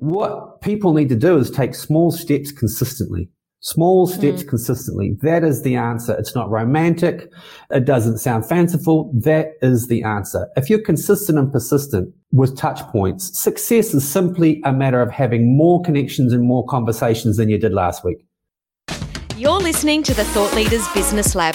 what people need to do is take small steps consistently. Small steps mm. consistently. That is the answer. It's not romantic. It doesn't sound fanciful. That is the answer. If you're consistent and persistent with touch points, success is simply a matter of having more connections and more conversations than you did last week. You're listening to the Thought Leaders Business Lab,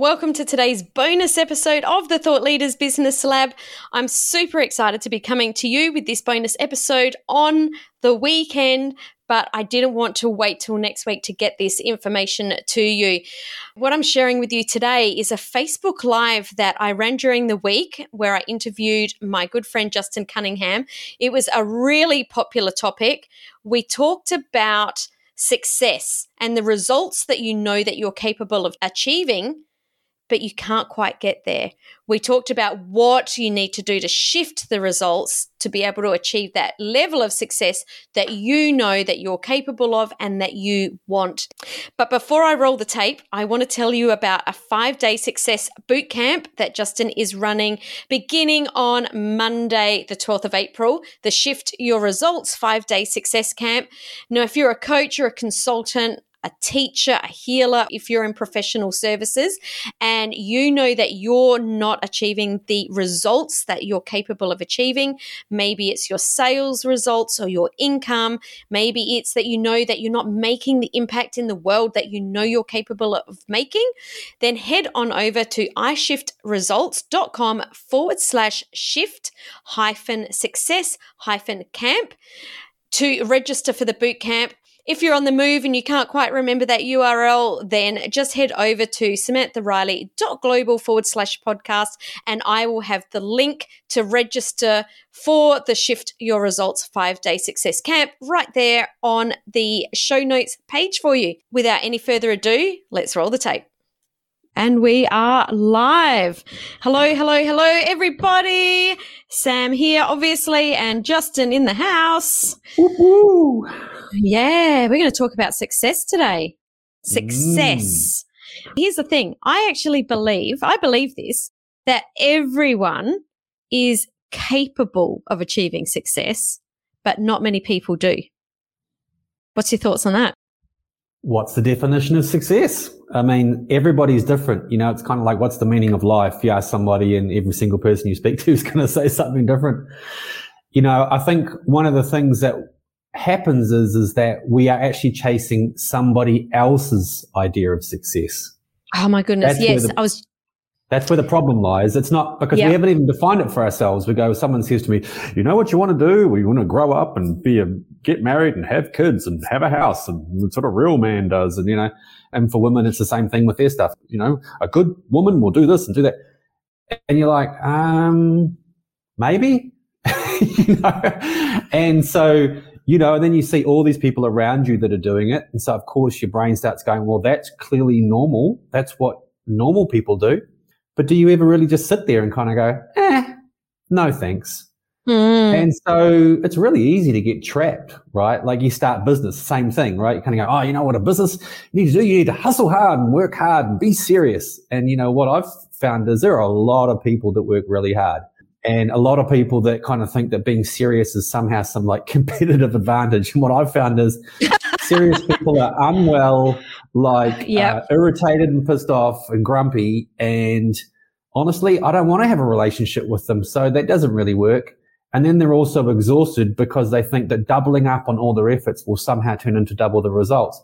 Welcome to today's bonus episode of the Thought Leaders Business Lab. I'm super excited to be coming to you with this bonus episode on the weekend, but I didn't want to wait till next week to get this information to you. What I'm sharing with you today is a Facebook Live that I ran during the week where I interviewed my good friend Justin Cunningham. It was a really popular topic. We talked about success and the results that you know that you're capable of achieving but you can't quite get there. We talked about what you need to do to shift the results to be able to achieve that level of success that you know that you're capable of and that you want. But before I roll the tape, I want to tell you about a five day success boot camp that Justin is running beginning on Monday, the 12th of April, the Shift Your Results five day success camp. Now, if you're a coach or a consultant, a teacher, a healer, if you're in professional services and you know that you're not achieving the results that you're capable of achieving, maybe it's your sales results or your income, maybe it's that you know that you're not making the impact in the world that you know you're capable of making, then head on over to ishiftresults.com forward slash shift hyphen success hyphen camp to register for the boot camp if you're on the move and you can't quite remember that URL, then just head over to samanthariley.global forward slash podcast and I will have the link to register for the Shift Your Results five day success camp right there on the show notes page for you. Without any further ado, let's roll the tape. And we are live. Hello, hello, hello, everybody. Sam here, obviously, and Justin in the house. Woo-hoo. Yeah, we're going to talk about success today. Success. Mm. Here's the thing. I actually believe, I believe this, that everyone is capable of achieving success, but not many people do. What's your thoughts on that? What's the definition of success? I mean, everybody's different. You know, it's kind of like, what's the meaning of life? You ask somebody and every single person you speak to is going to say something different. You know, I think one of the things that happens is, is that we are actually chasing somebody else's idea of success. Oh my goodness. That's yes. The, I was. That's where the problem lies. It's not because yep. we haven't even defined it for ourselves. We go, someone says to me, you know what you want to do? We want to grow up and be a, get married and have kids and have a house and sort of real man does. And, you know, and for women, it's the same thing with their stuff. You know, a good woman will do this and do that. And you're like, um, maybe, you know, and so you know, and then you see all these people around you that are doing it. And so, of course, your brain starts going, well, that's clearly normal. That's what normal people do. But do you ever really just sit there and kind of go, eh, no thanks? Mm. And so it's really easy to get trapped, right? Like you start business, same thing, right? You kind of go, oh, you know what a business you need to do? You need to hustle hard and work hard and be serious. And you know what I've found is there are a lot of people that work really hard and a lot of people that kind of think that being serious is somehow some like competitive advantage. And what I've found is serious people are unwell, like yep. uh, irritated and pissed off and grumpy. And honestly, I don't want to have a relationship with them. So that doesn't really work. And then they're also exhausted because they think that doubling up on all their efforts will somehow turn into double the results.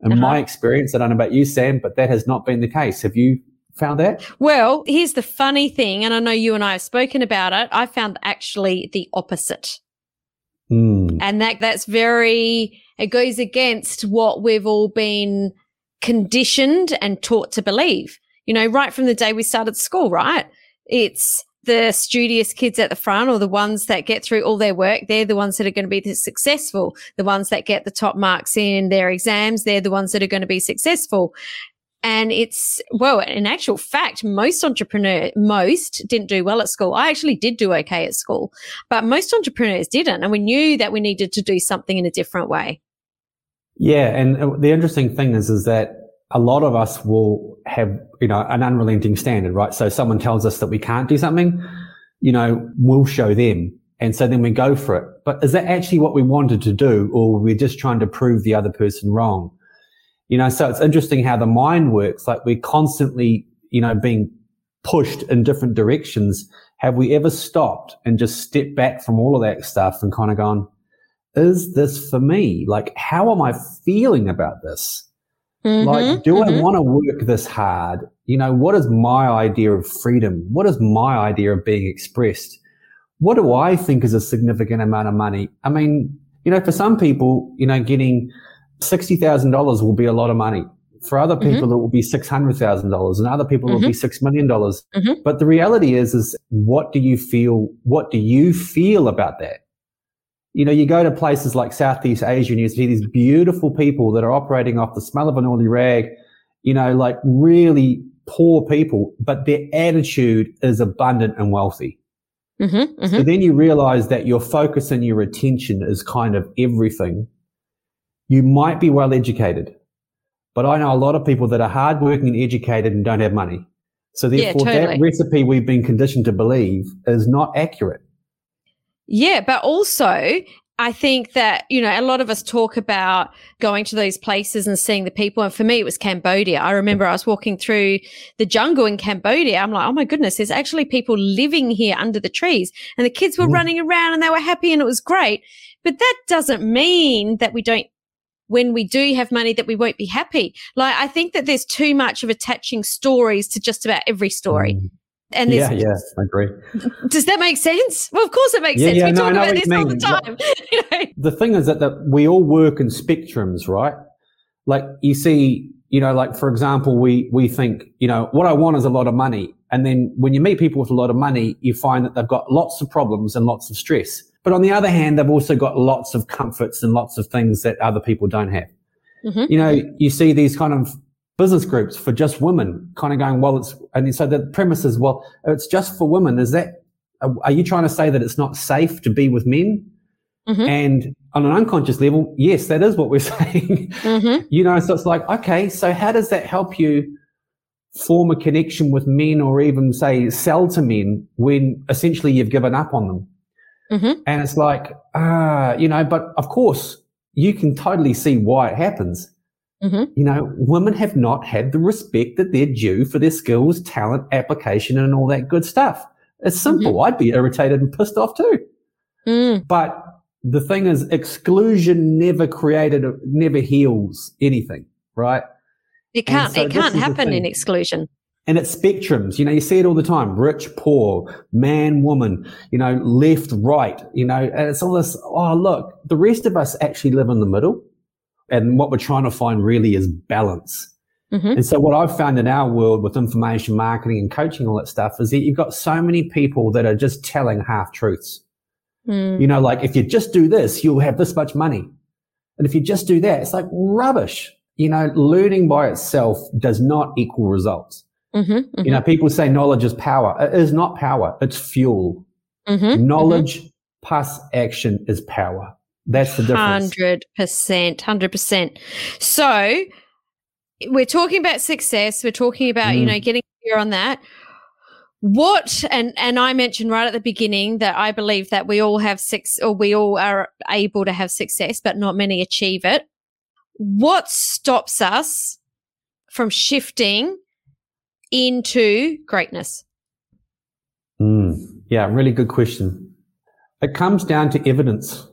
In uh-huh. my experience, I don't know about you, Sam, but that has not been the case. Have you found that? Well, here's the funny thing, and I know you and I have spoken about it. I found actually the opposite. Mm. And that that's very it goes against what we've all been conditioned and taught to believe. You know, right from the day we started school, right? It's the studious kids at the front or the ones that get through all their work, they're the ones that are going to be successful. The ones that get the top marks in their exams, they're the ones that are going to be successful. And it's, well, in actual fact, most entrepreneurs, most didn't do well at school. I actually did do okay at school, but most entrepreneurs didn't. And we knew that we needed to do something in a different way. Yeah. And uh, the interesting thing is, is that a lot of us will have, you know, an unrelenting standard, right? So someone tells us that we can't do something, you know, we'll show them. And so then we go for it. But is that actually what we wanted to do? Or we're just trying to prove the other person wrong? You know, so it's interesting how the mind works. Like we're constantly, you know, being pushed in different directions. Have we ever stopped and just stepped back from all of that stuff and kind of gone, is this for me? Like, how am I feeling about this? Mm-hmm, like, do mm-hmm. I want to work this hard? You know, what is my idea of freedom? What is my idea of being expressed? What do I think is a significant amount of money? I mean, you know, for some people, you know, getting $60,000 will be a lot of money. For other mm-hmm. people, mm-hmm. it will be $600,000 and other people, mm-hmm. it will be $6 million. Mm-hmm. But the reality is, is what do you feel? What do you feel about that? You know, you go to places like Southeast Asia and you see these beautiful people that are operating off the smell of an oily rag, you know, like really poor people, but their attitude is abundant and wealthy. Mm-hmm, mm-hmm. So then you realize that your focus and your attention is kind of everything. You might be well educated, but I know a lot of people that are hardworking and educated and don't have money. So therefore, yeah, totally. that recipe we've been conditioned to believe is not accurate. Yeah, but also I think that, you know, a lot of us talk about going to those places and seeing the people. And for me, it was Cambodia. I remember I was walking through the jungle in Cambodia. I'm like, oh my goodness, there's actually people living here under the trees and the kids were mm. running around and they were happy and it was great. But that doesn't mean that we don't when we do have money that we won't be happy. Like I think that there's too much of attaching stories to just about every story. And yeah, yeah, I agree. Does that make sense? Well, of course it makes yeah, sense. Yeah, we no, talk about this all the time. you know? The thing is that, that we all work in spectrums, right? Like you see, you know, like for example, we, we think, you know, what I want is a lot of money. And then when you meet people with a lot of money, you find that they've got lots of problems and lots of stress. But on the other hand, they've also got lots of comforts and lots of things that other people don't have. Mm-hmm. You know, you see these kind of business groups for just women kind of going, well, it's, and so the premise is, well, it's just for women. Is that, are you trying to say that it's not safe to be with men? Mm-hmm. And on an unconscious level, yes, that is what we're saying. Mm-hmm. you know, so it's like, okay, so how does that help you form a connection with men or even say sell to men when essentially you've given up on them? Mm-hmm. And it's like, ah, uh, you know, but of course you can totally see why it happens. Mm-hmm. You know, women have not had the respect that they're due for their skills, talent, application, and all that good stuff. It's simple. Mm-hmm. I'd be irritated and pissed off too. Mm. But the thing is, exclusion never created, never heals anything, right? It can't, so it can't happen in exclusion. And it's spectrums, you know, you see it all the time. Rich, poor, man, woman, you know, left, right, you know, and it's all this, oh, look, the rest of us actually live in the middle. And what we're trying to find really is balance. Mm-hmm. And so what I've found in our world with information marketing and coaching, all that stuff is that you've got so many people that are just telling half truths. Mm. You know, like if you just do this, you'll have this much money. And if you just do that, it's like rubbish. You know, learning by itself does not equal results. Mm-hmm, mm-hmm. You know, people say knowledge is power. It is not power. It's fuel. Mm-hmm, mm-hmm. knowledge plus action is power. That's the difference. 100%. 100%. So we're talking about success. We're talking about, mm. you know, getting clear on that. What, and, and I mentioned right at the beginning that I believe that we all have six, or we all are able to have success, but not many achieve it. What stops us from shifting into greatness? Mm. Yeah, really good question. It comes down to evidence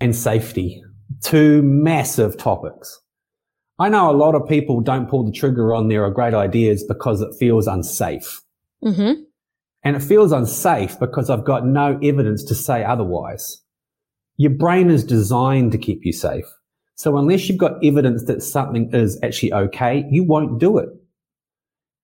and safety, two massive topics. I know a lot of people don't pull the trigger on their great ideas because it feels unsafe. Mm-hmm. And it feels unsafe because I've got no evidence to say otherwise. Your brain is designed to keep you safe. So unless you've got evidence that something is actually okay, you won't do it.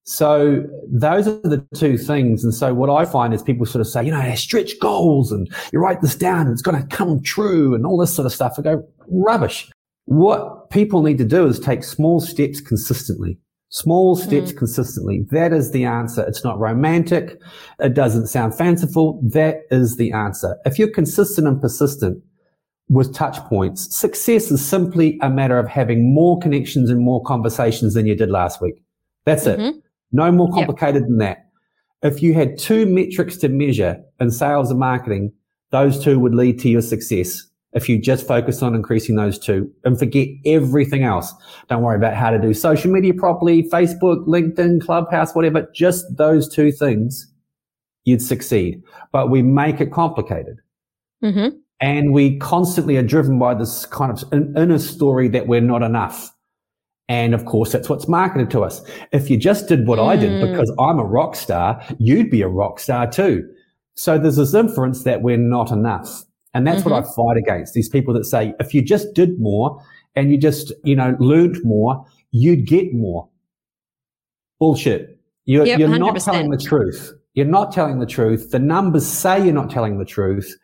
So those are the two things. And so what I find is people sort of say, you know, stretch goals and you write this down and it's going to come true and all this sort of stuff. I go, rubbish. What people need to do is take small steps consistently. Small steps mm. consistently. That is the answer. It's not romantic. It doesn't sound fanciful. That is the answer. If you're consistent and persistent with touch points, success is simply a matter of having more connections and more conversations than you did last week. That's mm-hmm. it. No more complicated yep. than that. If you had two metrics to measure in sales and marketing, those two would lead to your success. If you just focus on increasing those two and forget everything else, don't worry about how to do social media properly, Facebook, LinkedIn, Clubhouse, whatever, just those two things, you'd succeed. But we make it complicated. Mm-hmm. And we constantly are driven by this kind of inner story that we're not enough. And of course, that's what's marketed to us. If you just did what mm. I did mm. because I'm a rock star, you'd be a rock star too. So there's this inference that we're not enough. And that's mm-hmm. what I mm-hmm. fight against. These people that say, if you just did more and you just, you know, learned more, you'd get more. Bullshit. You're, yep, you're not telling the truth. You're not telling the truth. The numbers say you're not telling the truth.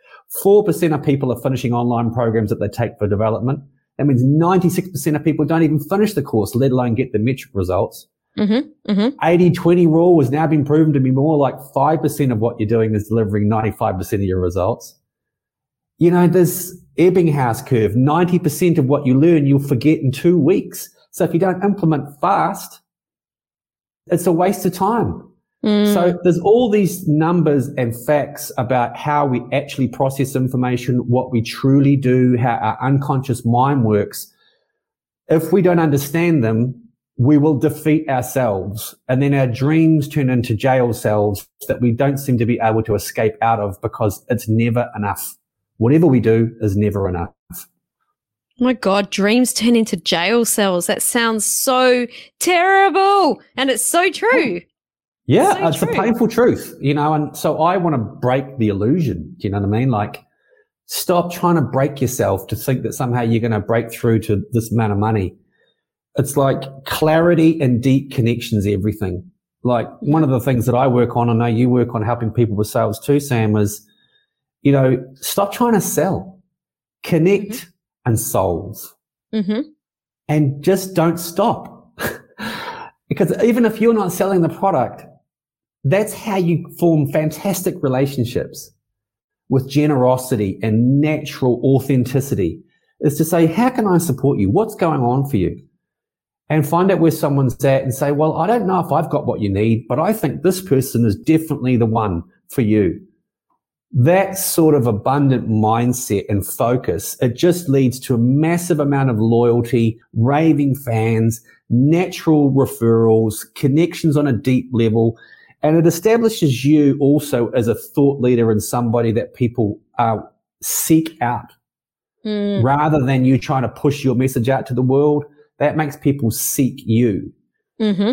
4% of people are finishing online programs that they take for development. That means 96% of people don't even finish the course, let alone get the metric results. Mm-hmm, mm-hmm. 80-20 rule has now been proven to be more like 5% of what you're doing is delivering 95% of your results. You know, there's Ebbinghaus curve. 90% of what you learn, you'll forget in two weeks. So if you don't implement fast, it's a waste of time. Mm. So there's all these numbers and facts about how we actually process information, what we truly do, how our unconscious mind works. If we don't understand them, we will defeat ourselves and then our dreams turn into jail cells that we don't seem to be able to escape out of because it's never enough. Whatever we do is never enough. Oh my God, dreams turn into jail cells. That sounds so terrible. And it's so true. Yeah, so it's true. a painful truth, you know, and so I want to break the illusion. Do you know what I mean? Like, stop trying to break yourself to think that somehow you're going to break through to this amount of money. It's like clarity and deep connections, everything. Like one of the things that I work on, I know you work on helping people with sales too, Sam, is, you know, stop trying to sell, connect mm-hmm. and solve. Mm-hmm. And just don't stop. because even if you're not selling the product, that's how you form fantastic relationships with generosity and natural authenticity is to say, how can I support you? What's going on for you? And find out where someone's at and say, well, I don't know if I've got what you need, but I think this person is definitely the one for you. That sort of abundant mindset and focus, it just leads to a massive amount of loyalty, raving fans, natural referrals, connections on a deep level, and it establishes you also as a thought leader and somebody that people uh, seek out mm. rather than you trying to push your message out to the world. That makes people seek you. Mm-hmm.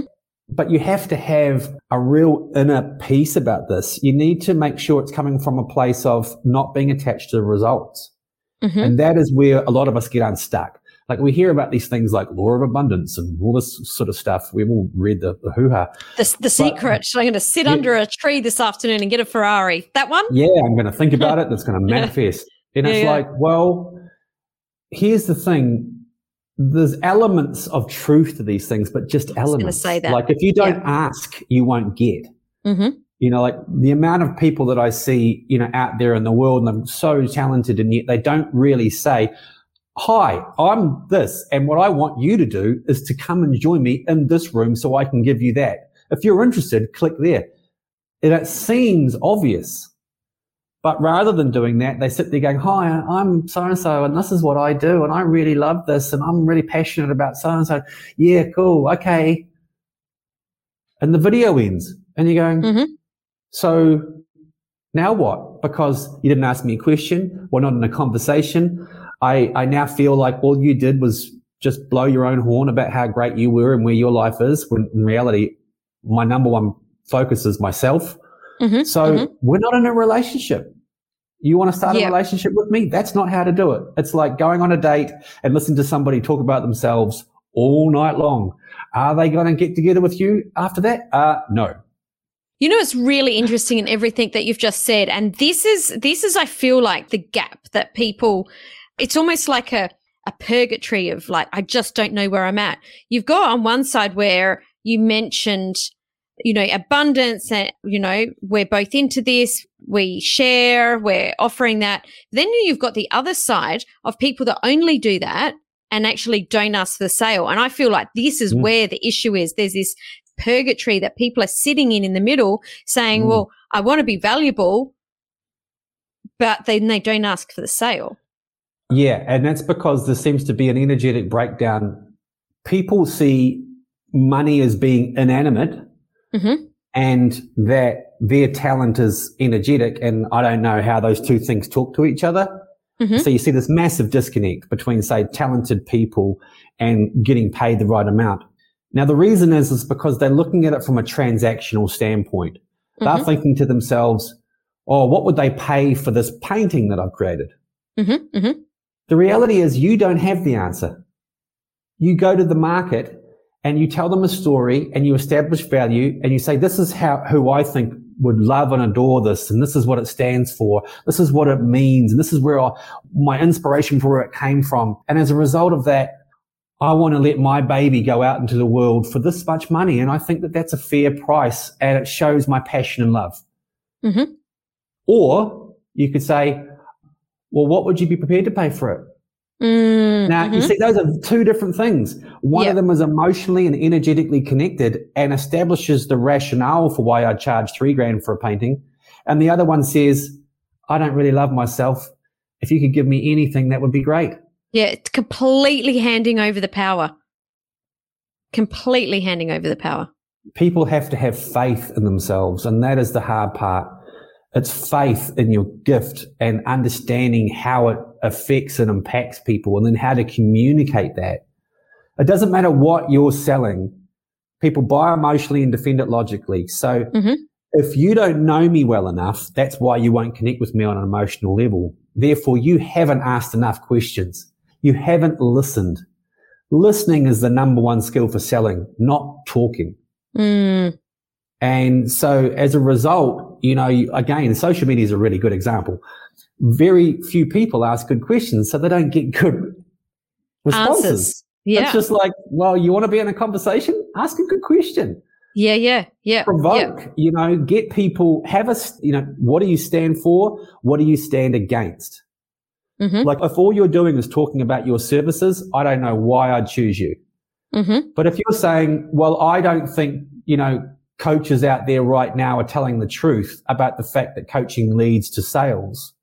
But you have to have a real inner peace about this. You need to make sure it's coming from a place of not being attached to the results. Mm-hmm. And that is where a lot of us get unstuck. Like we hear about these things like law of abundance and all this sort of stuff. We've all read the, the hoo ha. The, the secret. I'm going to sit yeah, under a tree this afternoon and get a Ferrari. That one? Yeah, I'm going to think about it. That's going to manifest. And yeah, it's yeah. like, well, here's the thing. There's elements of truth to these things, but just elements. Say that. Like if you don't ask, you won't get. Mm-hmm. You know, like the amount of people that I see, you know, out there in the world and they're so talented and yet they don't really say, Hi, I'm this. And what I want you to do is to come and join me in this room so I can give you that. If you're interested, click there. And it seems obvious. But rather than doing that, they sit there going, Hi, I'm so and so, and this is what I do, and I really love this, and I'm really passionate about so and so. Yeah, cool. Okay. And the video ends, and you're going, mm-hmm. So now what? Because you didn't ask me a question. We're not in a conversation. I, I now feel like all you did was just blow your own horn about how great you were and where your life is. When in reality, my number one focus is myself. Mm-hmm, so mm-hmm. we're not in a relationship. You want to start yeah. a relationship with me? That's not how to do it. It's like going on a date and listening to somebody talk about themselves all night long. Are they going to get together with you after that? Uh, no. You know, it's really interesting in everything that you've just said. And this is, this is, I feel like the gap that people, it's almost like a, a purgatory of like, I just don't know where I'm at. You've got on one side where you mentioned, you know, abundance and, you know, we're both into this. We share, we're offering that. Then you've got the other side of people that only do that and actually don't ask for the sale. And I feel like this is mm. where the issue is. There's this purgatory that people are sitting in in the middle saying, mm. well, I want to be valuable, but then they don't ask for the sale. Yeah. And that's because there seems to be an energetic breakdown. People see money as being inanimate mm-hmm. and that their talent is energetic. And I don't know how those two things talk to each other. Mm-hmm. So you see this massive disconnect between, say, talented people and getting paid the right amount. Now, the reason is, is because they're looking at it from a transactional standpoint. Mm-hmm. They're thinking to themselves, oh, what would they pay for this painting that I've created? Mm-hmm. The reality is you don't have the answer. You go to the market and you tell them a story and you establish value and you say, this is how, who I think would love and adore this. And this is what it stands for. This is what it means. And this is where I, my inspiration for where it came from. And as a result of that, I want to let my baby go out into the world for this much money. And I think that that's a fair price and it shows my passion and love. Mm-hmm. Or you could say, well, what would you be prepared to pay for it? Mm, now, mm-hmm. you see, those are two different things. One yep. of them is emotionally and energetically connected and establishes the rationale for why I charge three grand for a painting. And the other one says, I don't really love myself. If you could give me anything, that would be great. Yeah, it's completely handing over the power. Completely handing over the power. People have to have faith in themselves, and that is the hard part. It's faith in your gift and understanding how it affects and impacts people and then how to communicate that. It doesn't matter what you're selling. People buy emotionally and defend it logically. So mm-hmm. if you don't know me well enough, that's why you won't connect with me on an emotional level. Therefore, you haven't asked enough questions. You haven't listened. Listening is the number one skill for selling, not talking. Mm. And so as a result, you know, again, social media is a really good example. Very few people ask good questions, so they don't get good responses. Answers. Yeah. It's just like, well, you want to be in a conversation? Ask a good question. Yeah, yeah, yeah. Provoke, yeah. you know, get people, have a, you know, what do you stand for? What do you stand against? Mm-hmm. Like if all you're doing is talking about your services, I don't know why I'd choose you. Mm-hmm. But if you're saying, well, I don't think, you know, coaches out there right now are telling the truth about the fact that coaching leads to sales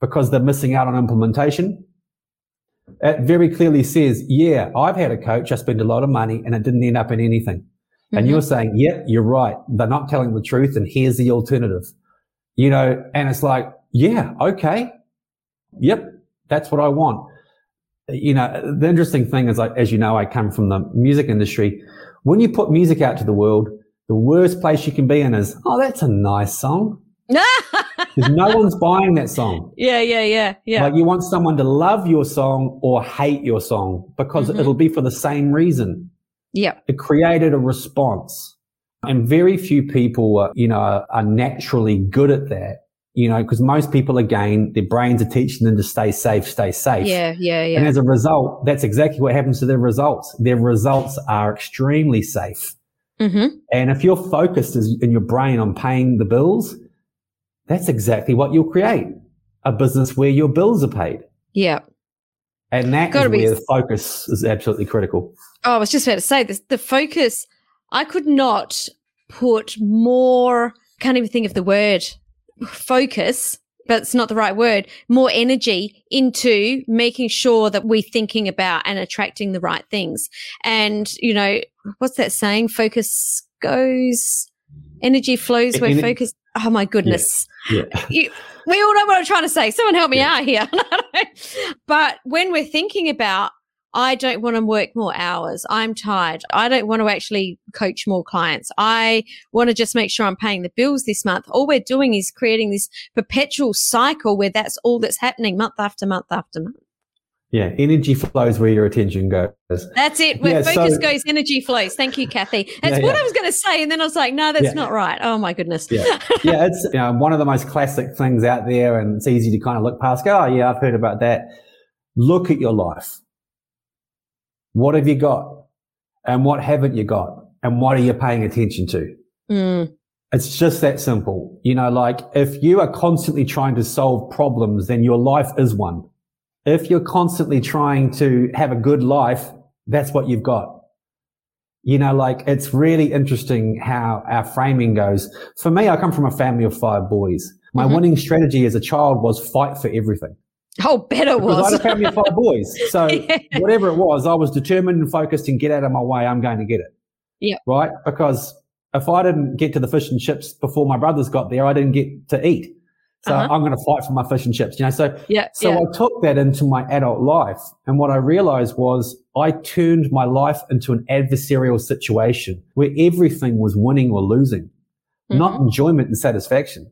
because they're missing out on implementation. It very clearly says, yeah, I've had a coach. I spent a lot of money and it didn't end up in anything. Mm-hmm. And you're saying, yeah, you're right. They're not telling the truth. And here's the alternative, you know, and it's like, yeah, okay. Yep. That's what I want. You know, the interesting thing is like, as you know, I come from the music industry. When you put music out to the world, the worst place you can be in is, oh, that's a nice song. Because no one's buying that song. Yeah, yeah, yeah, yeah. Like you want someone to love your song or hate your song because mm-hmm. it'll be for the same reason. Yeah. It created a response. And very few people, are, you know, are naturally good at that. You know, because most people, again, their brains are teaching them to stay safe, stay safe. Yeah, yeah, yeah. And as a result, that's exactly what happens to their results. Their results are extremely safe. Mm-hmm. And if you're focused in your brain on paying the bills, that's exactly what you'll create a business where your bills are paid. Yeah. And that Gotta is be... where the focus is absolutely critical. Oh, I was just about to say this the focus, I could not put more, can't even think of the word, focus but it's not the right word, more energy into making sure that we're thinking about and attracting the right things. And, you know, what's that saying? Focus goes, energy flows where focus. Oh my goodness. Yeah. yeah. You, we all know what I'm trying to say. Someone help me yeah. out here. but when we're thinking about I don't want to work more hours. I'm tired. I don't want to actually coach more clients. I want to just make sure I'm paying the bills this month. All we're doing is creating this perpetual cycle where that's all that's happening month after month after month. Yeah, energy flows where your attention goes. That's it. Where yeah, focus so, goes, energy flows. Thank you, Kathy. That's yeah, what yeah. I was going to say, and then I was like, no, that's not right. Oh my goodness. Yeah, yeah it's you know, uh, one of the most classic things out there, and it's easy to kind of look past. Go, oh yeah, I've heard about that. Look at your life. What have you got, and what haven't you got, and what are you paying attention to? Mm. It's just that simple. You know, like if you are constantly trying to solve problems, then your life is one if you're constantly trying to have a good life, that's what you've got. You know, like it's really interesting how our framing goes. For me, I come from a family of five boys. My mm-hmm. winning strategy as a child was fight for everything. Oh, better was. I had a family of five boys. So yeah. whatever it was, I was determined and focused and get out of my way. I'm going to get it. Yeah. Right. Because if I didn't get to the fish and chips before my brothers got there, I didn't get to eat. So uh-huh. I'm going to fight for my fish and chips, you know. So yeah, so yeah. I took that into my adult life, and what I realized was I turned my life into an adversarial situation where everything was winning or losing, mm-hmm. not enjoyment and satisfaction.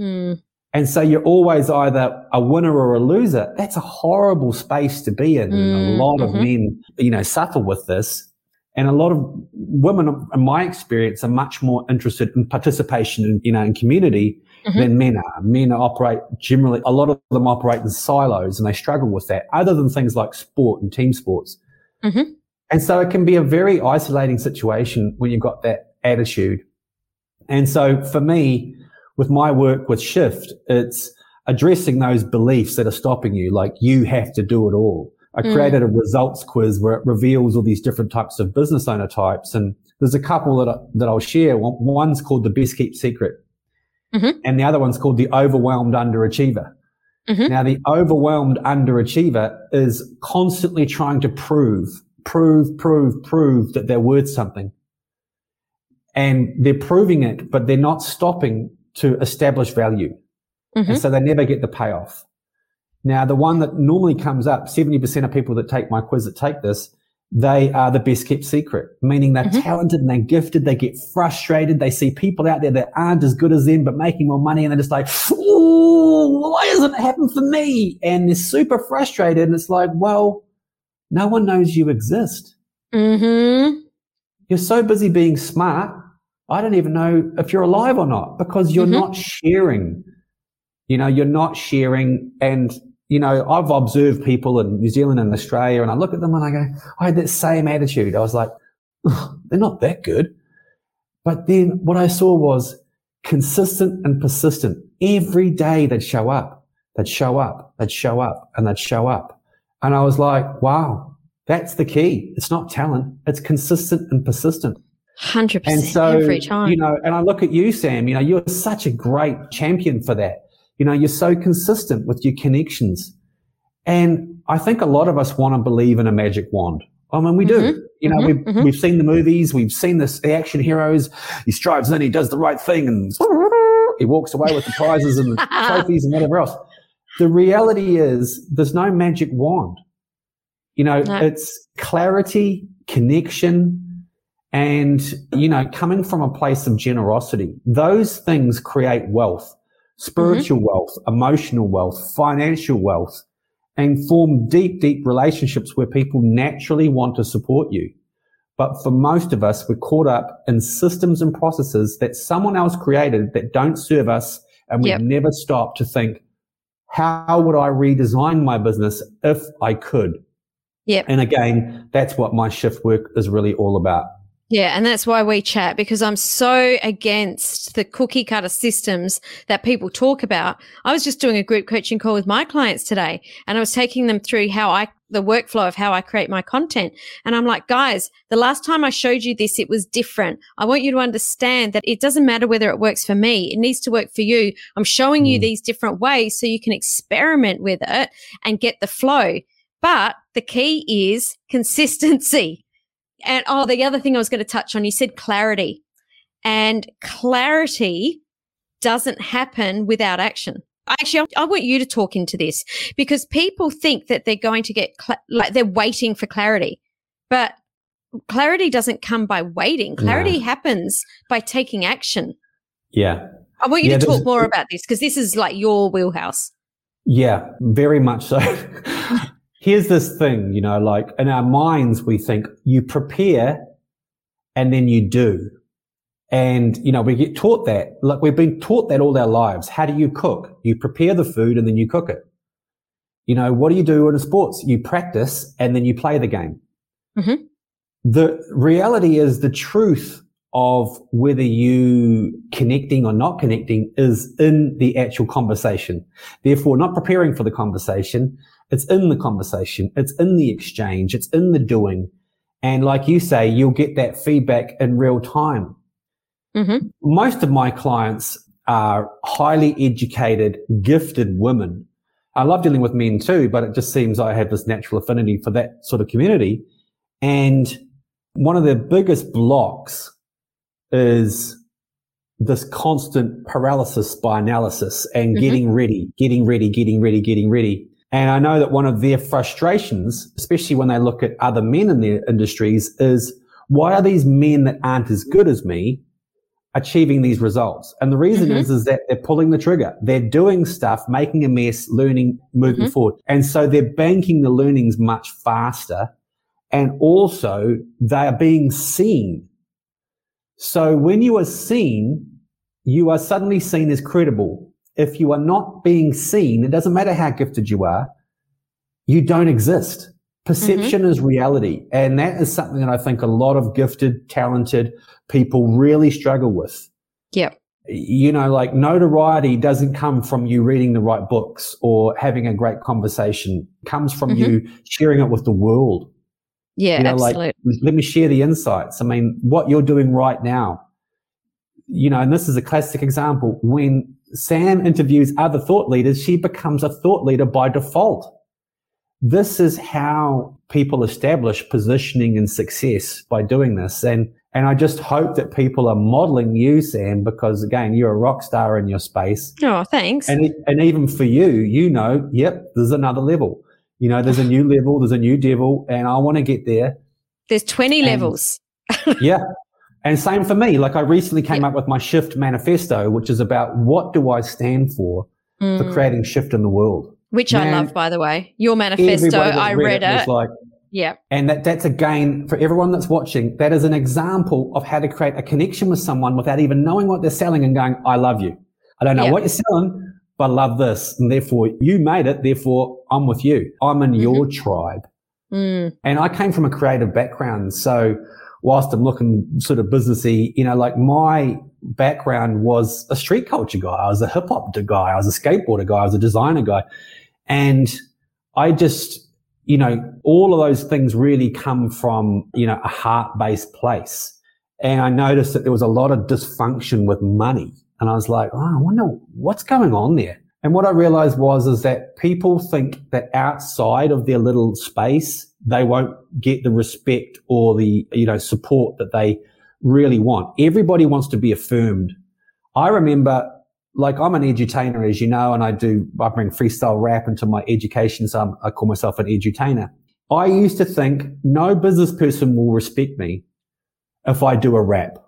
Mm. And so you're always either a winner or a loser. That's a horrible space to be in. Mm, a lot mm-hmm. of men, you know, suffer with this. And a lot of women, in my experience, are much more interested in participation in, you know, in community mm-hmm. than men are. Men operate generally, a lot of them operate in silos and they struggle with that other than things like sport and team sports. Mm-hmm. And so it can be a very isolating situation when you've got that attitude. And so for me, with my work with Shift, it's addressing those beliefs that are stopping you, like you have to do it all. I mm. created a results quiz where it reveals all these different types of business owner types. And there's a couple that, I, that I'll share. One's called the best kept secret. Mm-hmm. And the other one's called the overwhelmed underachiever. Mm-hmm. Now, the overwhelmed underachiever is constantly trying to prove, prove, prove, prove that they're worth something. And they're proving it, but they're not stopping to establish value. Mm-hmm. And so they never get the payoff. Now, the one that normally comes up, 70% of people that take my quiz that take this they are the best kept secret, meaning they're mm-hmm. talented and they're gifted. They get frustrated. They see people out there that aren't as good as them, but making more money. And they're just like, Ooh, why doesn't it happen for me? And they're super frustrated. And it's like, well, no one knows you exist. Mm-hmm. You're so busy being smart. I don't even know if you're alive or not because you're mm-hmm. not sharing. You know, you're not sharing and you know, I've observed people in New Zealand and Australia and I look at them and I go, I had that same attitude. I was like, they're not that good. But then what I saw was consistent and persistent. Every day they'd show up, they'd show up, they'd show up and they'd show up. And I was like, wow, that's the key. It's not talent. It's consistent and persistent. 100% and so, every time. You know, and I look at you, Sam, you know, you're such a great champion for that. You know, you're so consistent with your connections. And I think a lot of us want to believe in a magic wand. I mean, we mm-hmm. do. You know, mm-hmm. we've, mm-hmm. we've seen the movies, we've seen this, the action heroes. He strives in, he does the right thing, and he walks away with the prizes and the trophies and whatever else. The reality is, there's no magic wand. You know, no. it's clarity, connection, and, you know, coming from a place of generosity. Those things create wealth spiritual mm-hmm. wealth, emotional wealth, financial wealth, and form deep, deep relationships where people naturally want to support you. But for most of us, we're caught up in systems and processes that someone else created that don't serve us. And we yep. never stop to think, how would I redesign my business if I could? Yeah. And again, that's what my shift work is really all about. Yeah, and that's why we chat because I'm so against the cookie cutter systems that people talk about. I was just doing a group coaching call with my clients today and I was taking them through how I the workflow of how I create my content. And I'm like, guys, the last time I showed you this, it was different. I want you to understand that it doesn't matter whether it works for me. It needs to work for you. I'm showing mm. you these different ways so you can experiment with it and get the flow. But the key is consistency. And oh, the other thing I was going to touch on, you said clarity. And clarity doesn't happen without action. Actually, I want you to talk into this because people think that they're going to get, cl- like, they're waiting for clarity. But clarity doesn't come by waiting. Clarity no. happens by taking action. Yeah. I want you yeah, to talk more about this because this is like your wheelhouse. Yeah, very much so. here's this thing, you know, like in our minds, we think you prepare and then you do. And, you know, we get taught that. Like we've been taught that all our lives. How do you cook? You prepare the food and then you cook it. You know, what do you do in sports? You practice and then you play the game. Mm-hmm. The reality is the truth of whether you connecting or not connecting is in the actual conversation. Therefore, not preparing for the conversation. It's in the conversation. It's in the exchange. It's in the doing. And like you say, you'll get that feedback in real time. Mm-hmm. Most of my clients are highly educated, gifted women. I love dealing with men too, but it just seems I have this natural affinity for that sort of community. And one of the biggest blocks is this constant paralysis by analysis and mm-hmm. getting ready, getting ready, getting ready, getting ready. And I know that one of their frustrations, especially when they look at other men in their industries, is why are these men that aren't as good as me achieving these results? And the reason mm-hmm. is, is that they're pulling the trigger. They're doing stuff, making a mess, learning, moving mm-hmm. forward. And so they're banking the learnings much faster. And also they are being seen. So when you are seen, you are suddenly seen as credible if you are not being seen, it doesn't matter how gifted you are, you don't exist. Perception mm-hmm. is reality. And that is something that I think a lot of gifted, talented people really struggle with. Yep. You know, like notoriety doesn't come from you reading the right books or having a great conversation. It comes from mm-hmm. you sharing it with the world. Yeah, you know, absolutely. Like, let me share the insights. I mean, what you're doing right now, you know, and this is a classic example when Sam interviews other thought leaders, she becomes a thought leader by default. This is how people establish positioning and success by doing this. And, and I just hope that people are modeling you, Sam, because again, you're a rock star in your space. Oh, thanks. And, and even for you, you know, yep, there's another level. You know, there's a new level, there's a new devil, and I want to get there. There's 20 and, levels. yeah. And same for me. Like I recently came up with my shift manifesto, which is about what do I stand for mm. for creating shift in the world. Which Man, I love, by the way. Your manifesto, I read, read it. it. like, yeah. And that, that's again, for everyone that's watching, that is an example of how to create a connection with someone without even knowing what they're selling and going, I love you. I don't know what you're selling, but I love this. And therefore you made it. Therefore I'm with you. I'm in mm-hmm. your tribe. Mm. And I came from a creative background. So whilst I'm looking sort of businessy, you know, like my background was a street culture guy. I was a hip hop guy. I was a skateboarder guy. I was a designer guy. And I just, you know, all of those things really come from, you know, a heart based place. And I noticed that there was a lot of dysfunction with money. And I was like, oh, I wonder what's going on there. And what I realized was, is that people think that outside of their little space, they won't get the respect or the, you know, support that they really want. Everybody wants to be affirmed. I remember, like, I'm an edutainer, as you know, and I do, I bring freestyle rap into my education. So I'm, I call myself an edutainer. I used to think no business person will respect me if I do a rap.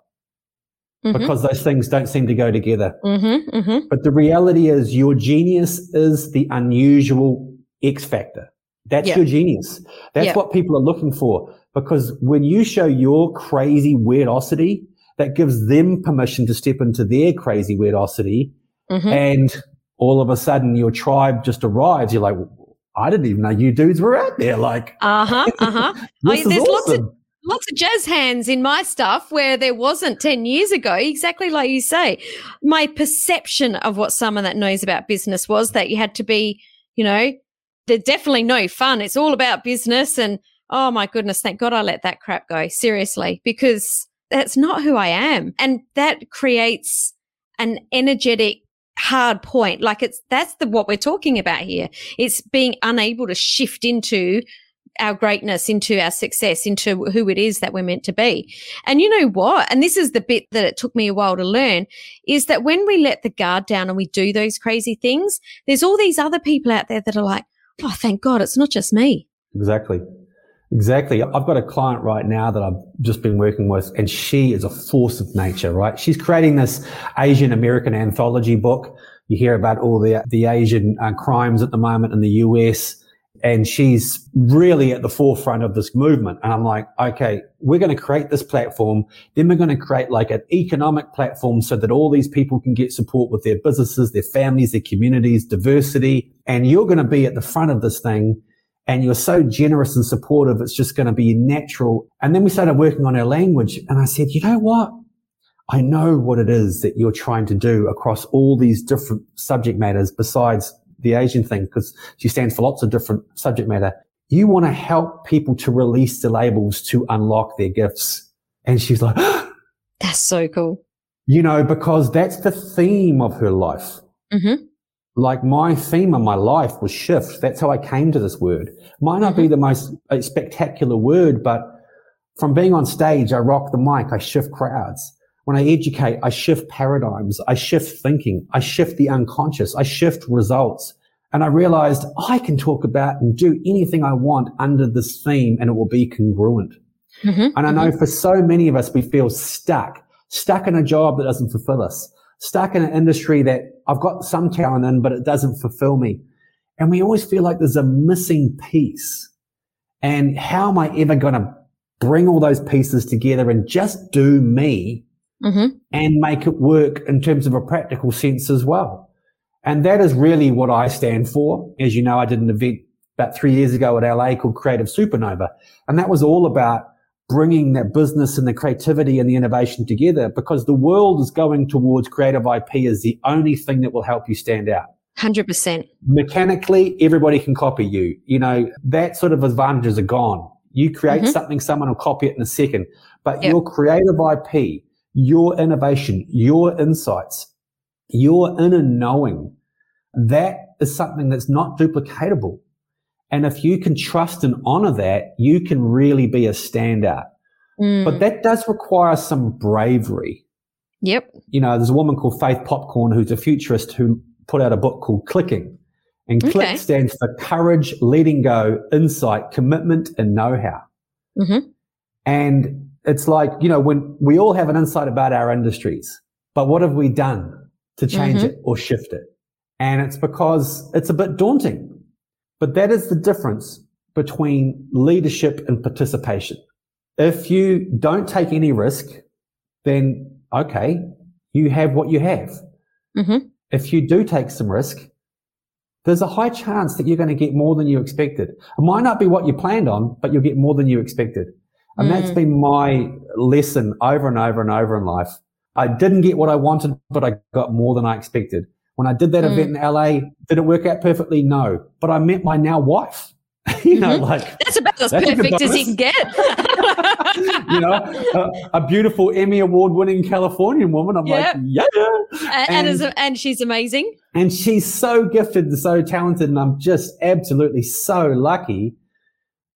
Mm-hmm. Because those things don't seem to go together. Mm-hmm, mm-hmm. But the reality is your genius is the unusual X factor. That's your genius. That's what people are looking for. Because when you show your crazy weirdosity, that gives them permission to step into their crazy weirdosity. Mm-hmm. And all of a sudden your tribe just arrives. You're like, I didn't even know you dudes were out there. Like, uh huh, uh huh. there's awesome. lots of lots of jazz hands in my stuff where there wasn't 10 years ago exactly like you say my perception of what someone that knows about business was that you had to be you know they're definitely no fun. It's all about business. And oh my goodness, thank God I let that crap go. Seriously, because that's not who I am. And that creates an energetic hard point. Like it's, that's the, what we're talking about here. It's being unable to shift into our greatness, into our success, into who it is that we're meant to be. And you know what? And this is the bit that it took me a while to learn is that when we let the guard down and we do those crazy things, there's all these other people out there that are like, oh, thank God, it's not just me. Exactly. Exactly. I've got a client right now that I've just been working with, and she is a force of nature, right? She's creating this Asian American anthology book. You hear about all the, the Asian uh, crimes at the moment in the US. And she's really at the forefront of this movement. And I'm like, okay, we're going to create this platform. Then we're going to create like an economic platform so that all these people can get support with their businesses, their families, their communities, diversity. And you're going to be at the front of this thing. And you're so generous and supportive. It's just going to be natural. And then we started working on our language. And I said, you know what? I know what it is that you're trying to do across all these different subject matters besides the Asian thing, because she stands for lots of different subject matter. You want to help people to release the labels to unlock their gifts. And she's like, that's so cool. You know, because that's the theme of her life. Mm-hmm. Like my theme of my life was shift. That's how I came to this word. Might not mm-hmm. be the most uh, spectacular word, but from being on stage, I rock the mic, I shift crowds. When I educate, I shift paradigms. I shift thinking. I shift the unconscious. I shift results. And I realized I can talk about and do anything I want under this theme and it will be congruent. Mm-hmm, and I know mm-hmm. for so many of us, we feel stuck, stuck in a job that doesn't fulfill us, stuck in an industry that I've got some talent in, but it doesn't fulfill me. And we always feel like there's a missing piece. And how am I ever going to bring all those pieces together and just do me mm-hmm. and make it work in terms of a practical sense as well. And that is really what I stand for. As you know, I did an event about three years ago at LA called Creative Supernova. And that was all about bringing that business and the creativity and the innovation together because the world is going towards creative IP as the only thing that will help you stand out. 100%. Mechanically, everybody can copy you. You know, that sort of advantages are gone. You create mm-hmm. something, someone will copy it in a second. But yep. your creative IP, your innovation, your insights, your inner knowing, that is something that's not duplicatable. And if you can trust and honor that, you can really be a standout. Mm. But that does require some bravery. Yep. You know, there's a woman called Faith Popcorn who's a futurist who put out a book called Clicking. And okay. CLICK stands for courage, letting go, insight, commitment, and know how. Mm-hmm. And it's like, you know, when we all have an insight about our industries, but what have we done to change mm-hmm. it or shift it? And it's because it's a bit daunting. But that is the difference between leadership and participation. If you don't take any risk, then okay, you have what you have. Mm-hmm. If you do take some risk, there's a high chance that you're going to get more than you expected. It might not be what you planned on, but you'll get more than you expected. And mm. that's been my lesson over and over and over in life. I didn't get what I wanted, but I got more than I expected. When I did that mm. event in LA, did it work out perfectly? No. But I met my now wife. you know, mm-hmm. like that's about as that's perfect as you can get. you know, a, a, beautiful Emmy award winning Californian woman. I'm yep. like, yeah. And, and, and, and she's amazing. And she's so gifted and so talented. And I'm just absolutely so lucky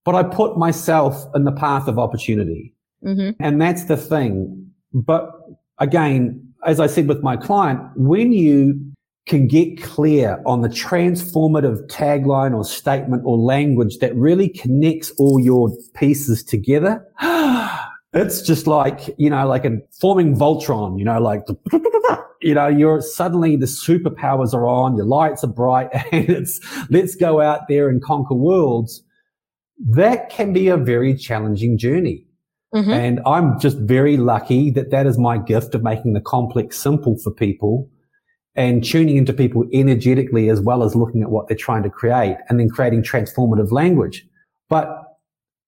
but I put myself in the path of opportunity. Mm-hmm. And that's the thing. But again, as I said with my client, when you can get clear on the transformative tagline or statement or language that really connects all your pieces together, it's just like, you know, like a forming Voltron, you know, like, you know, you're suddenly the superpowers are on, your lights are bright and it's let's go out there and conquer worlds that can be a very challenging journey. Mm-hmm. And I'm just very lucky that that is my gift of making the complex simple for people and tuning into people energetically as well as looking at what they're trying to create and then creating transformative language. But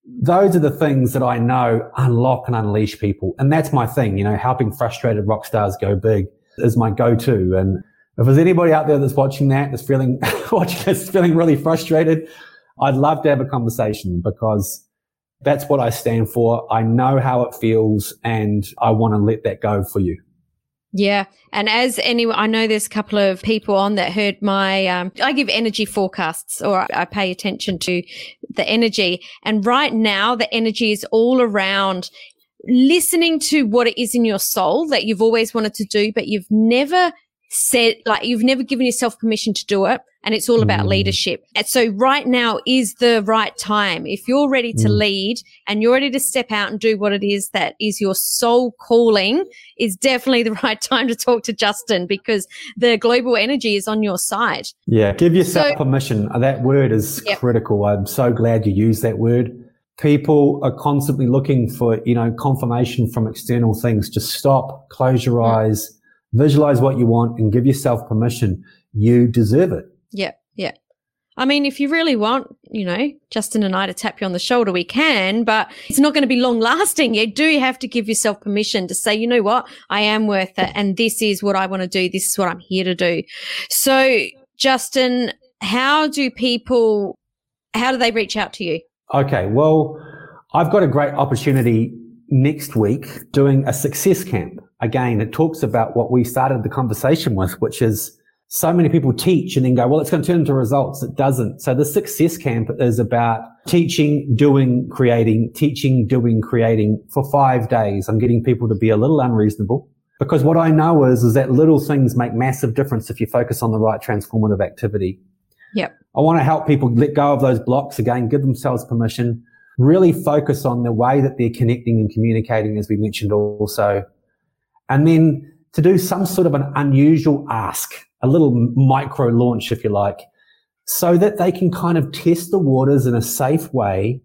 those are the things that I know unlock and unleash people. And that's my thing, you know, helping frustrated rock stars go big is my go-to. And if there's anybody out there that's watching that, that's feeling, watching this, feeling really frustrated, I'd love to have a conversation because that's what I stand for. I know how it feels and I want to let that go for you. Yeah. And as anyone, I know there's a couple of people on that heard my, um, I give energy forecasts or I pay attention to the energy. And right now, the energy is all around listening to what it is in your soul that you've always wanted to do, but you've never said, like, you've never given yourself permission to do it. And it's all about mm. leadership. And so right now is the right time. If you're ready to mm. lead and you're ready to step out and do what it is that is your soul calling, is definitely the right time to talk to Justin because the global energy is on your side. Yeah. Give yourself so, permission. That word is yep. critical. I'm so glad you used that word people are constantly looking for, you know, confirmation from external things. Just stop, close your eyes, visualize what you want and give yourself permission. You deserve it. Yeah. Yeah. I mean, if you really want, you know, Justin and I to tap you on the shoulder, we can, but it's not going to be long lasting. You do have to give yourself permission to say, you know what? I am worth it. And this is what I want to do. This is what I'm here to do. So, Justin, how do people, how do they reach out to you? Okay, well, I've got a great opportunity next week doing a success camp. Again, it talks about what we started the conversation with, which is so many people teach and then go, well, it's going to turn into results. It doesn't. So the success camp is about teaching, doing, creating, teaching, doing, creating for five days. I'm getting people to be a little unreasonable because what I know is, is that little things make massive difference if you focus on the right transformative activity. Yep. I want to help people let go of those blocks again, give themselves permission, really focus on the way that they're connecting and communicating, as we mentioned also. And then to do some sort of an unusual ask, a little micro launch, if you like, so that they can kind of test the waters in a safe way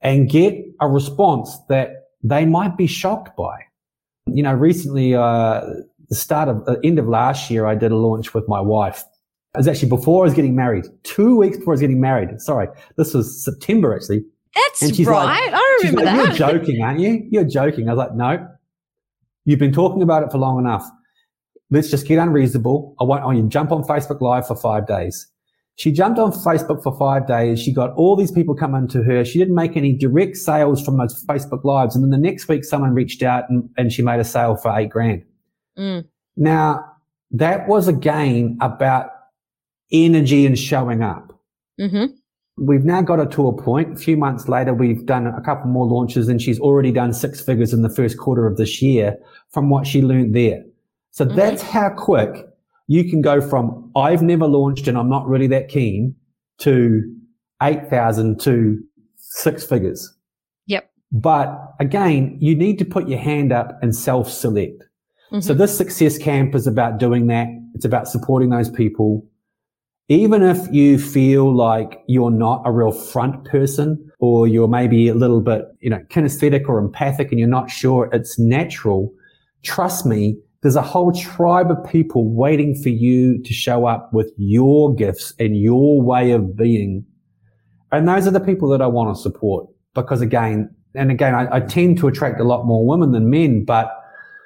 and get a response that they might be shocked by. You know, recently, uh, the start of the end of last year, I did a launch with my wife it was actually before I was getting married. Two weeks before I was getting married. Sorry, this was September actually. That's right. Like, I remember like, that. You're joking, aren't you? You're joking. I was like, no. You've been talking about it for long enough. Let's just get unreasonable. I want, I want you to jump on Facebook Live for five days. She jumped on Facebook for five days. She got all these people coming to her. She didn't make any direct sales from those Facebook Lives. And then the next week, someone reached out and, and she made a sale for eight grand. Mm. Now, that was again about energy and showing up. Mm-hmm. We've now got her to a point. A few months later, we've done a couple more launches and she's already done six figures in the first quarter of this year from what she learned there. So mm-hmm. that's how quick you can go from I've never launched and I'm not really that keen to 8,000 to six figures. Yep. But again, you need to put your hand up and self select. Mm-hmm. So this success camp is about doing that. It's about supporting those people even if you feel like you're not a real front person or you're maybe a little bit, you know, kinesthetic or empathic and you're not sure it's natural, trust me, there's a whole tribe of people waiting for you to show up with your gifts and your way of being. And those are the people that I want to support because again, and again, I, I tend to attract a lot more women than men, but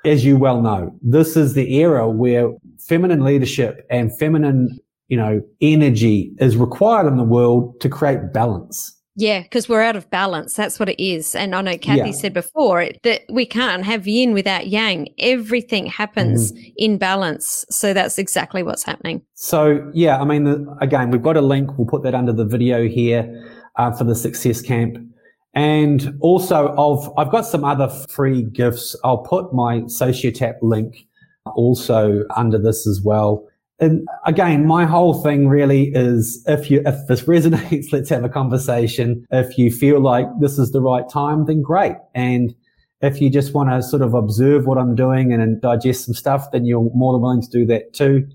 as you well know, this is the era where feminine leadership and feminine you know, energy is required in the world to create balance. Yeah, because we're out of balance. That's what it is. And I know Kathy yeah. said before that we can't have yin without yang. Everything happens mm. in balance. So that's exactly what's happening. So, yeah, I mean, the, again, we've got a link. We'll put that under the video here uh, for the Success Camp. And also, I've, I've got some other free gifts. I'll put my Sociotap link also under this as well and again, my whole thing really is if you, if this resonates, let's have a conversation. If you feel like this is the right time, then great. And if you just want to sort of observe what I'm doing and digest some stuff, then you're more than willing to do that too.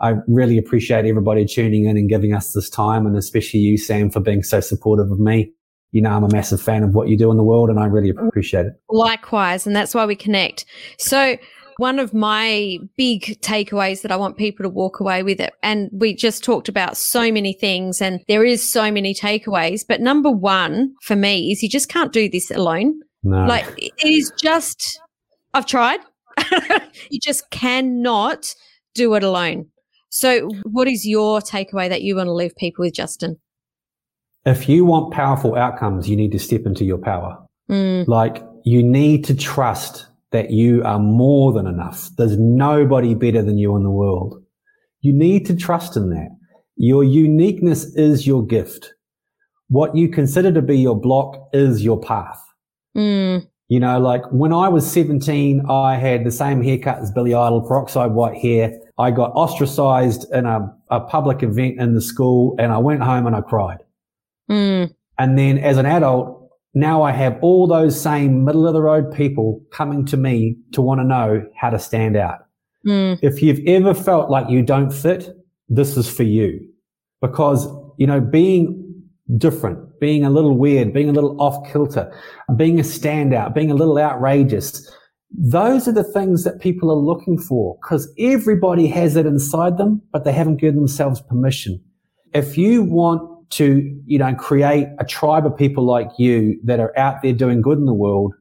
I really appreciate everybody tuning in and giving us this time and especially you, Sam, for being so supportive of me. You know, I'm a massive fan of what you do in the world and I really appreciate it. Likewise. And that's why we connect. So one of my big takeaways that I want people to walk away with it. And we just talked about so many things and there is so many takeaways. But number one for me is you just can't do this alone. No. Like it is just, I've tried. you just cannot do it alone. So what is your takeaway that you want to leave people with, Justin? If you want powerful outcomes, you need to step into your power. Mm. Like you need to trust that you are more than enough. There's nobody better than you in the world. You need to trust in that. Your uniqueness is your gift. What you consider to be your block is your path. Mm. You know, like when I was 17, I had the same haircut as Billy Idol, peroxide white hair. I got ostracized in a, a public event in the school and I went home and I cried. Mm. And then as an adult, now I have all those same middle of the road people coming to me to want to know how to stand out. Mm. If you've ever felt like you don't fit, this is for you because, you know, being different, being a little weird, being a little off kilter, being a standout, being a little outrageous. Those are the things that people are looking for because everybody has it inside them, but they haven't given themselves permission. If you want to, you know, create a tribe of people like you that are out there doing good in the world,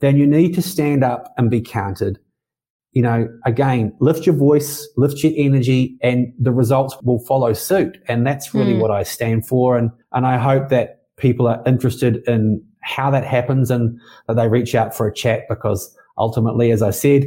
then you need to stand up and be counted. You know, again, lift your voice, lift your energy, and the results will follow suit. And that's really mm. what I stand for. And, and I hope that people are interested in how that happens and that they reach out for a chat because ultimately, as I said,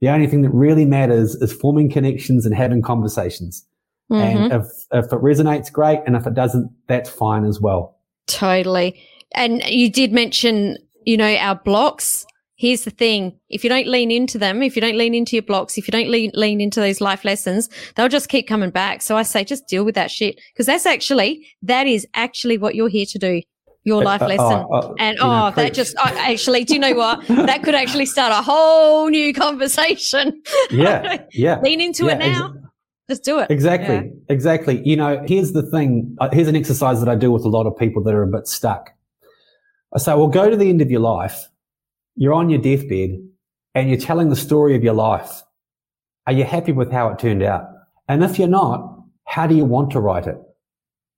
the only thing that really matters is forming connections and having conversations. Mm-hmm. And if, if it resonates, great. And if it doesn't, that's fine as well. Totally. And you did mention, you know, our blocks. Here's the thing. If you don't lean into them, if you don't lean into your blocks, if you don't lean, lean into those life lessons, they'll just keep coming back. So I say just deal with that shit. Cause that's actually, that is actually what you're here to do your uh, life uh, lesson. Uh, uh, and oh, know, that just uh, actually, do you know what? that could actually start a whole new conversation. Yeah. Yeah. Lean into yeah, it now. Ex- Let's do it. Exactly. Yeah. Exactly. You know, here's the thing. Uh, here's an exercise that I do with a lot of people that are a bit stuck. I say, well, go to the end of your life. You're on your deathbed and you're telling the story of your life. Are you happy with how it turned out? And if you're not, how do you want to write it?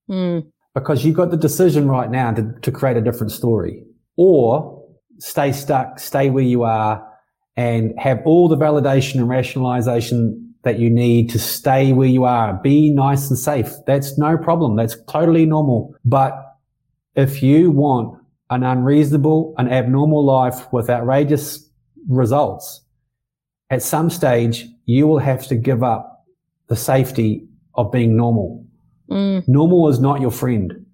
Mm. Because you've got the decision right now to, to create a different story or stay stuck, stay where you are and have all the validation and rationalization that you need to stay where you are. Be nice and safe. That's no problem. That's totally normal. But if you want an unreasonable, an abnormal life with outrageous results, at some stage, you will have to give up the safety of being normal. Mm. Normal is not your friend.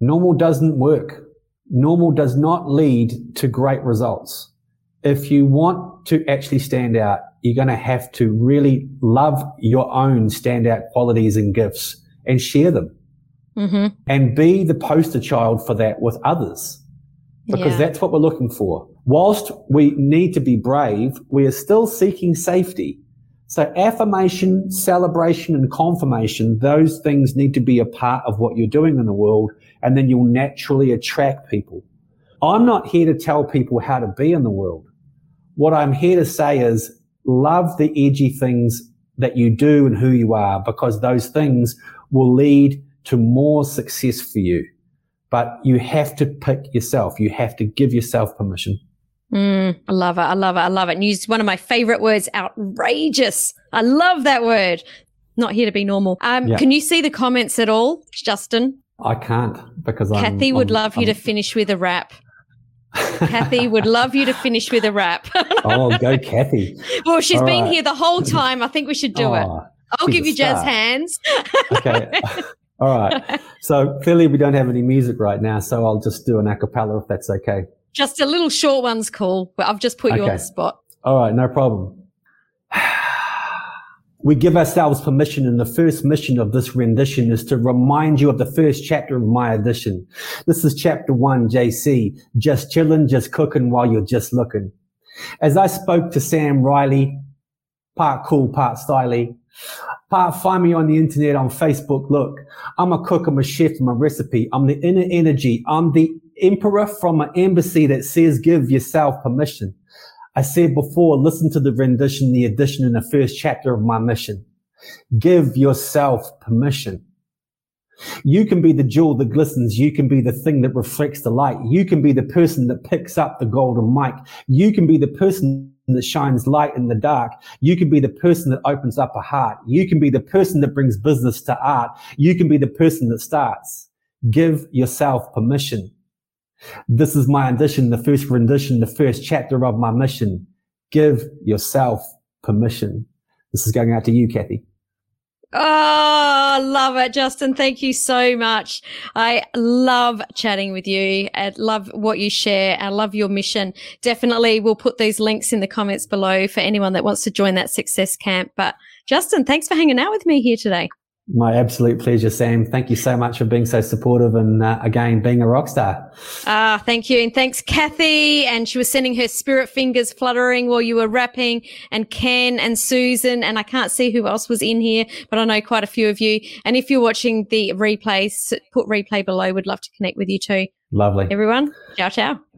Normal doesn't work. Normal does not lead to great results. If you want to actually stand out, you're going to have to really love your own standout qualities and gifts and share them mm-hmm. and be the poster child for that with others because yeah. that's what we're looking for. Whilst we need to be brave, we are still seeking safety. So affirmation, celebration and confirmation, those things need to be a part of what you're doing in the world. And then you'll naturally attract people. I'm not here to tell people how to be in the world. What I'm here to say is love the edgy things that you do and who you are because those things will lead to more success for you. But you have to pick yourself. You have to give yourself permission. Mm, I love it. I love it. I love it. And use one of my favorite words, outrageous. I love that word. Not here to be normal. Um, yeah. Can you see the comments at all, Justin? I can't because Kathy I'm, would I'm, love I'm, you to finish with a rap. Kathy would love you to finish with a rap. oh, go Kathy. Well, she's All been right. here the whole time. I think we should do oh, it. Ah, I'll give you jazz hands. okay. All right. So clearly we don't have any music right now, so I'll just do an acapella if that's okay. Just a little short one's cool, but I've just put okay. you on the spot. All right, no problem we give ourselves permission and the first mission of this rendition is to remind you of the first chapter of my edition. This is chapter one, JC, just chilling, just cooking while you're just looking. As I spoke to Sam Riley, part cool, part styly, part find me on the internet on Facebook. Look, I'm a cook, I'm a chef, I'm a recipe. I'm the inner energy. I'm the emperor from an embassy that says give yourself permission. I said before, listen to the rendition, the addition in the first chapter of my mission. Give yourself permission. You can be the jewel that glistens. You can be the thing that reflects the light. You can be the person that picks up the golden mic. You can be the person that shines light in the dark. You can be the person that opens up a heart. You can be the person that brings business to art. You can be the person that starts. Give yourself permission. This is my ambition, the first rendition, the first chapter of my mission. Give yourself permission. This is going out to you, Kathy. Oh, love it, Justin. Thank you so much. I love chatting with you. I love what you share. I love your mission. Definitely, we'll put these links in the comments below for anyone that wants to join that success camp. But Justin, thanks for hanging out with me here today. My absolute pleasure, Sam. Thank you so much for being so supportive and uh, again being a rock star. Ah, thank you. And thanks, Kathy. And she was sending her spirit fingers fluttering while you were rapping, and Ken and Susan. And I can't see who else was in here, but I know quite a few of you. And if you're watching the replays, put replay below. We'd love to connect with you too. Lovely. Everyone, ciao, ciao.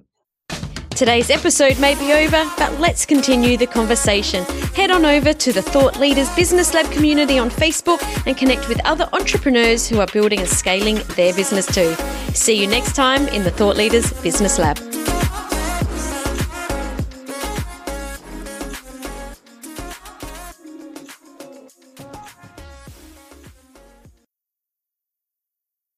Today's episode may be over, but let's continue the conversation. Head on over to the Thought Leaders Business Lab community on Facebook and connect with other entrepreneurs who are building and scaling their business too. See you next time in the Thought Leaders Business Lab.